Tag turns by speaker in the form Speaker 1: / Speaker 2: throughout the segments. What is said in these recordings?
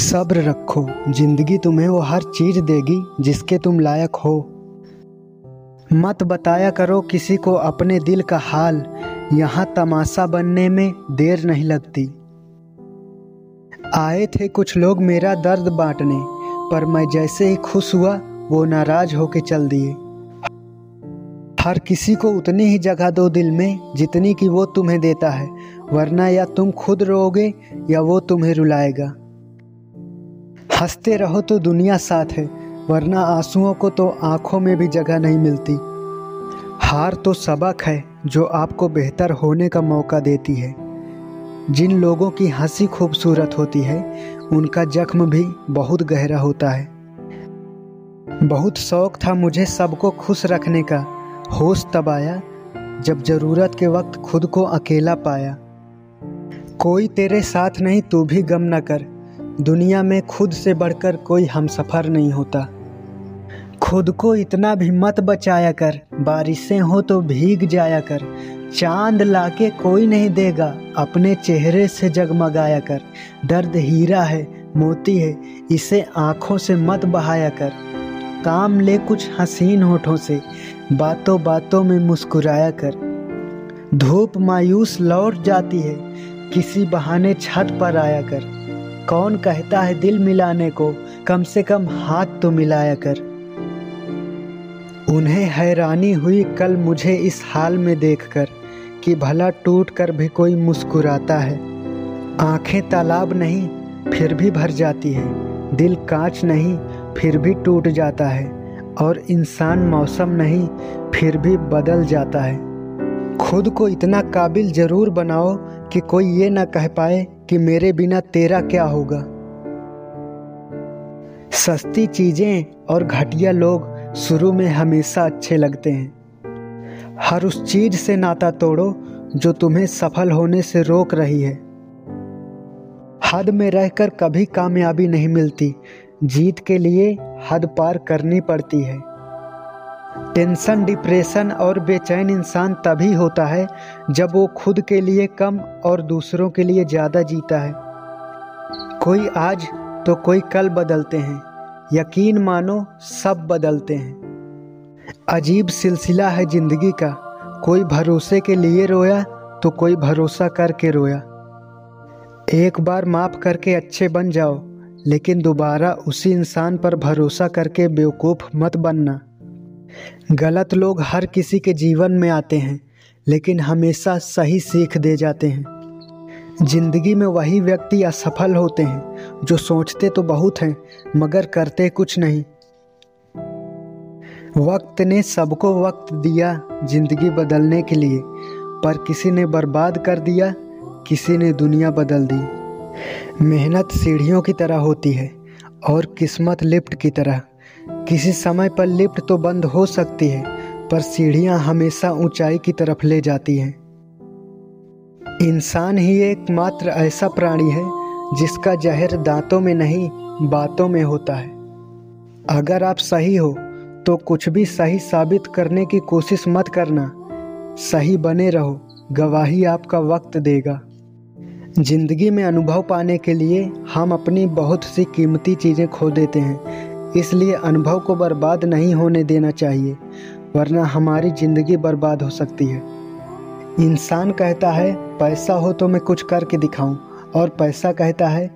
Speaker 1: सब्र रखो। ज़िंदगी तुम्हें वो हर चीज़ देगी जिसके तुम लायक हो। मत बताया करो किसी को अपने दिल का हाल। यहाँ तमाशा बनने में देर नहीं लगती। आए थे कुछ लोग मेरा दर्द बांटने, पर मैं जैसे ही खुश हुआ, वो नाराज़ होके चल दिए। हर किसी को उतनी ही जगह दो दिल में, जितनी कि वो तुम्हें देता है, वरना या तुम खुद रोगे या वो तुम्हें रुलाएगा। हँसते रहो तो दुनिया साथ है, वरना आंसुओं को तो आँखों में भी जगह नहीं मिलती। हार तो सबक है, जो आपको बेहतर होने का मौका देती है। जिन लोगों की हँसी खूबसूरत होती है, उनका जख्म भी बहुत गहरा होता है। बहुत शौक था मुझे सबको खुश रखने का। होश तब आया जब ज़रूरत के वक्त खुद को अकेला पाया। कोई तेरे साथ नहीं, तू भी गम न कर। दुनिया में खुद से बढ़कर कोई हम सफ़र नहीं होता। खुद को इतना भी मत बचाया कर, बारिशें हो तो भीग जाया कर, चाँद लाके कोई नहीं देगा, अपने चेहरे से जगमगाया कर। दर्द हीरा है, मोती है, इसे आँखों से मत बहाया कर। काम ले कुछ हसीन होठों से बातों बातों में मुस्कुराया कर। धूप मायूस लौट जाती है, किसी बहाने छत पर आया कर। कौन कहता है दिल मिलाने को? कम से कम हाथ तो मिलाया कर। उन्हें हैरानी हुई कल मुझे इस हाल में देखकर कि भला टूट कर भी कोई मुस्कुराता है। आँखें तालाब नहीं, फिर भी भर जाती है। दिल कांच नहीं, फिर भी टूट जाता है। और इंसान मौसम नहीं, फिर भी बदल जाता है। खुद को इतना काबिल ज़रूर बनाओ कि कोई ये ना कह पाए कि मेरे बिना तेरा क्या होगा? सस्ती चीज़ें और घटिया लोग शुरू में हमेशा अच्छे लगते हैं। हर उस चीज़ से नाता तोड़ो जो तुम्हें सफल होने से रोक रही है। हद में रहकर कभी कामयाबी नहीं मिलती। जीत के लिए हद पार करनी पड़ती है। टेंशन, डिप्रेशन और बेचैन इंसान तभी होता है जब वो खुद के लिए कम और दूसरों के लिए ज़्यादा जीता है। कोई आज तो कोई कल बदलते हैं। यकीन मानो, सब बदलते हैं। अजीब सिलसिला है ज़िंदगी का। कोई भरोसे के लिए रोया तो कोई भरोसा करके रोया। एक बार माफ़ करके अच्छे बन जाओ, लेकिन दोबारा उसी इंसान पर भरोसा करके बेवकूफ़ मत बनना। गलत लोग हर किसी के जीवन में आते हैं, लेकिन हमेशा सही सीख दे जाते हैं। ज़िंदगी में वही व्यक्ति असफल होते हैं, जो सोचते तो बहुत हैं, मगर करते कुछ नहीं। वक्त ने सबको वक्त दिया ज़िंदगी बदलने के लिए, पर किसी ने बर्बाद कर दिया, किसी ने दुनिया बदल दी। मेहनत सीढ़ियों की तरह होती है, और किस्मत लिफ्ट की तरह। किसी समय पर लिफ्ट तो बंद हो सकती है, पर सीढ़ियाँ हमेशा ऊंचाई की तरफ़ ले जाती हैं। इंसान ही एकमात्र ऐसा प्राणी है, जिसका जहर दांतों में नहीं, बातों में होता है। अगर आप सही हो तो कुछ भी सही साबित करने की कोशिश मत करना। सही बने रहो, गवाही आपका वक्त देगा। ज़िंदगी में अनुभव पाने के लिए हम अपनी बहुत सी कीमती चीज़ें खो देते हैं इसलिए अनुभव को बर्बाद नहीं होने देना चाहिए, वरना हमारी ज़िंदगी बर्बाद हो सकती है। इंसान कहता है, पैसा हो तो मैं कुछ करके दिखाऊँ, और पैसा कहता है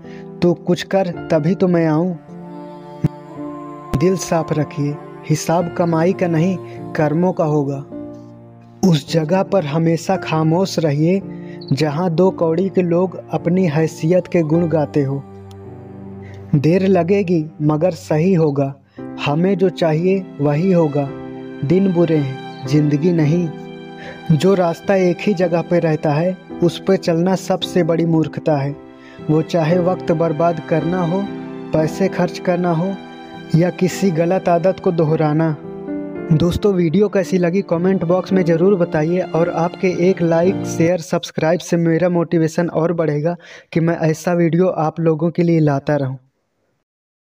Speaker 1: तो कुछ कर, तभी तो मैं आऊँ। दिल साफ़ रखिए, हिसाब कमाई का नहीं, कर्मों का होगा। उस जगह पर हमेशा खामोश रहिए, जहाँ दो कौड़ी के लोग अपनी हैसियत के गुण गाते हो। देर लगेगी, मगर सही होगा। हमें जो चाहिए, वही होगा। दिन बुरे हैं, ज़िंदगी नहीं। जो रास्ता एक ही जगह पर रहता है, उस पर चलना सबसे बड़ी मूर्खता है। वो चाहे वक्त बर्बाद करना हो, पैसे खर्च करना हो, या किसी गलत आदत को दोहराना। दोस्तों, वीडियो कैसी लगी कमेंट बॉक्स में ज़रूर बताइए, और आपके एक लाइक, शेयर, सब्सक्राइब से मेरा मोटिवेशन और बढ़ेगा कि मैं ऐसा वीडियो आप लोगों के लिए लाता रहूँ।